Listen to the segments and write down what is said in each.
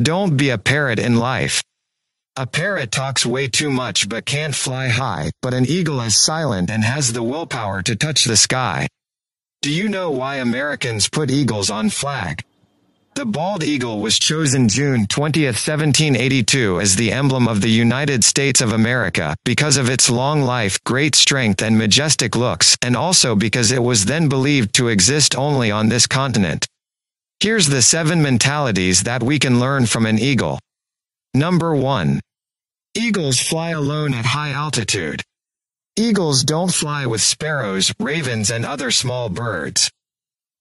Don't be a parrot in life. A parrot talks way too much but can't fly high, but an eagle is silent and has the willpower to touch the sky. Do you know why Americans put eagles on flag? The bald eagle was chosen June 20, 1782 as the emblem of the United States of America because of its long life, great strength and majestic looks, and also because it was then believed to exist only on this continent. Here's the seven mentalities that we can learn from an eagle. Number 1. Eagles fly alone at high altitude. Eagles don't fly with sparrows, ravens, and other small birds.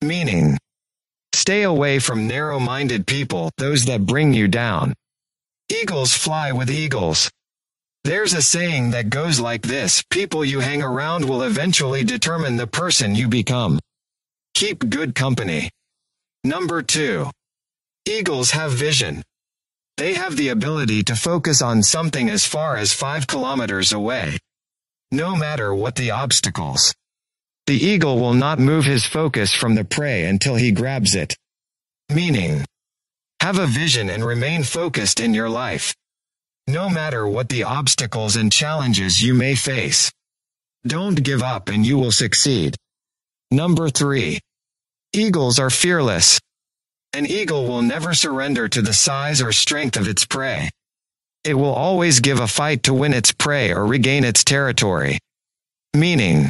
Meaning, Stay away from narrow-minded people, those that bring you down. Eagles fly with eagles. There's a saying that goes like this, people you hang around will eventually determine the person you become. Keep good company. Number 2. Eagles have vision. They have the ability to focus on something as far as 5 kilometers away. No matter what the obstacles. The eagle will not move his focus from the prey until he grabs it. Meaning, have a vision and remain focused in your life. No matter what the obstacles and challenges you may face. Don't give up and you will succeed. Number 3. Eagles are fearless. An eagle will never surrender to the size or strength of its prey. It will always give a fight to win its prey or regain its territory. Meaning,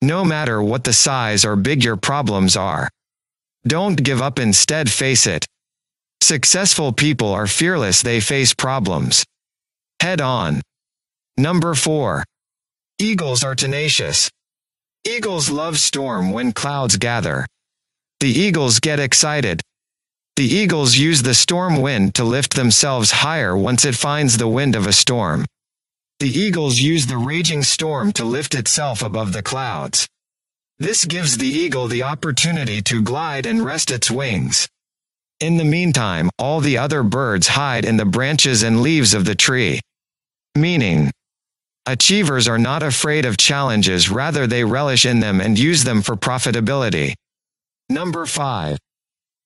no matter what the size or big your problems are. Don't give up instead face it. Successful people are fearless they face problems. Head on. Number 4. Eagles are tenacious. Eagles love storm when clouds gather. The eagles get excited. The eagles use the storm wind to lift themselves higher once it finds the wind of a storm. The eagles use the raging storm to lift itself above the clouds. This gives the eagle the opportunity to glide and rest its wings. In the meantime, all the other birds hide in the branches and leaves of the tree. Meaning, achievers are not afraid of challenges rather they relish in them and use them for profitability. Number 5.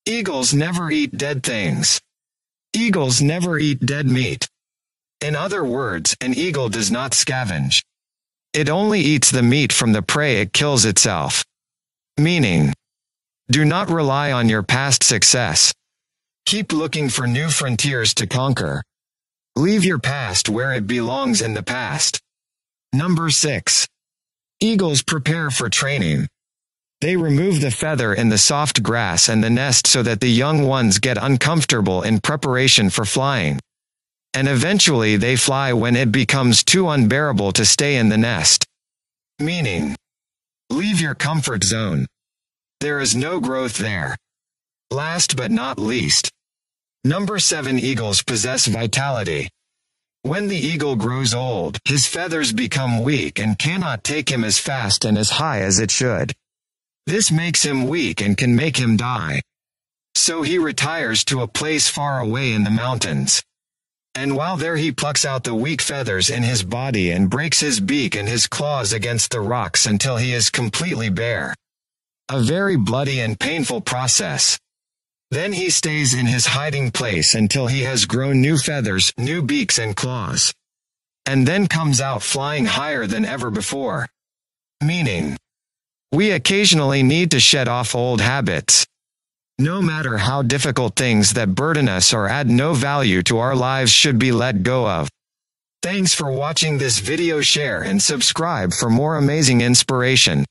Eagles never eat dead things. Eagles never eat dead meat. In other words, an eagle does not scavenge. It only eats the meat from the prey it kills itself. Meaning, do not rely on your past success. Keep looking for new frontiers to conquer. Leave your past where it belongs in the past. Number 6. Eagles prepare for training. They remove the feather in the soft grass and the nest so that the young ones get uncomfortable in preparation for flying and eventually they fly when it becomes too unbearable to stay in the nest. Meaning, leave your comfort zone. There is no growth there. Last but not least, number 7 eagles possess vitality. When the eagle grows old, his feathers become weak and cannot take him as fast and as high as it should. This makes him weak and can make him die. So he retires to a place far away in the mountains. And while there he plucks out the weak feathers in his body and breaks his beak and his claws against the rocks until he is completely bare. A very bloody and painful process. Then he stays in his hiding place until he has grown new feathers, new beaks and claws. And then comes out flying higher than ever before. Meaning, we occasionally need to shed off old habits. No matter how difficult things that burden us or add no value to our lives should be let go of. Thanks for watching this video share and subscribe for more amazing inspiration.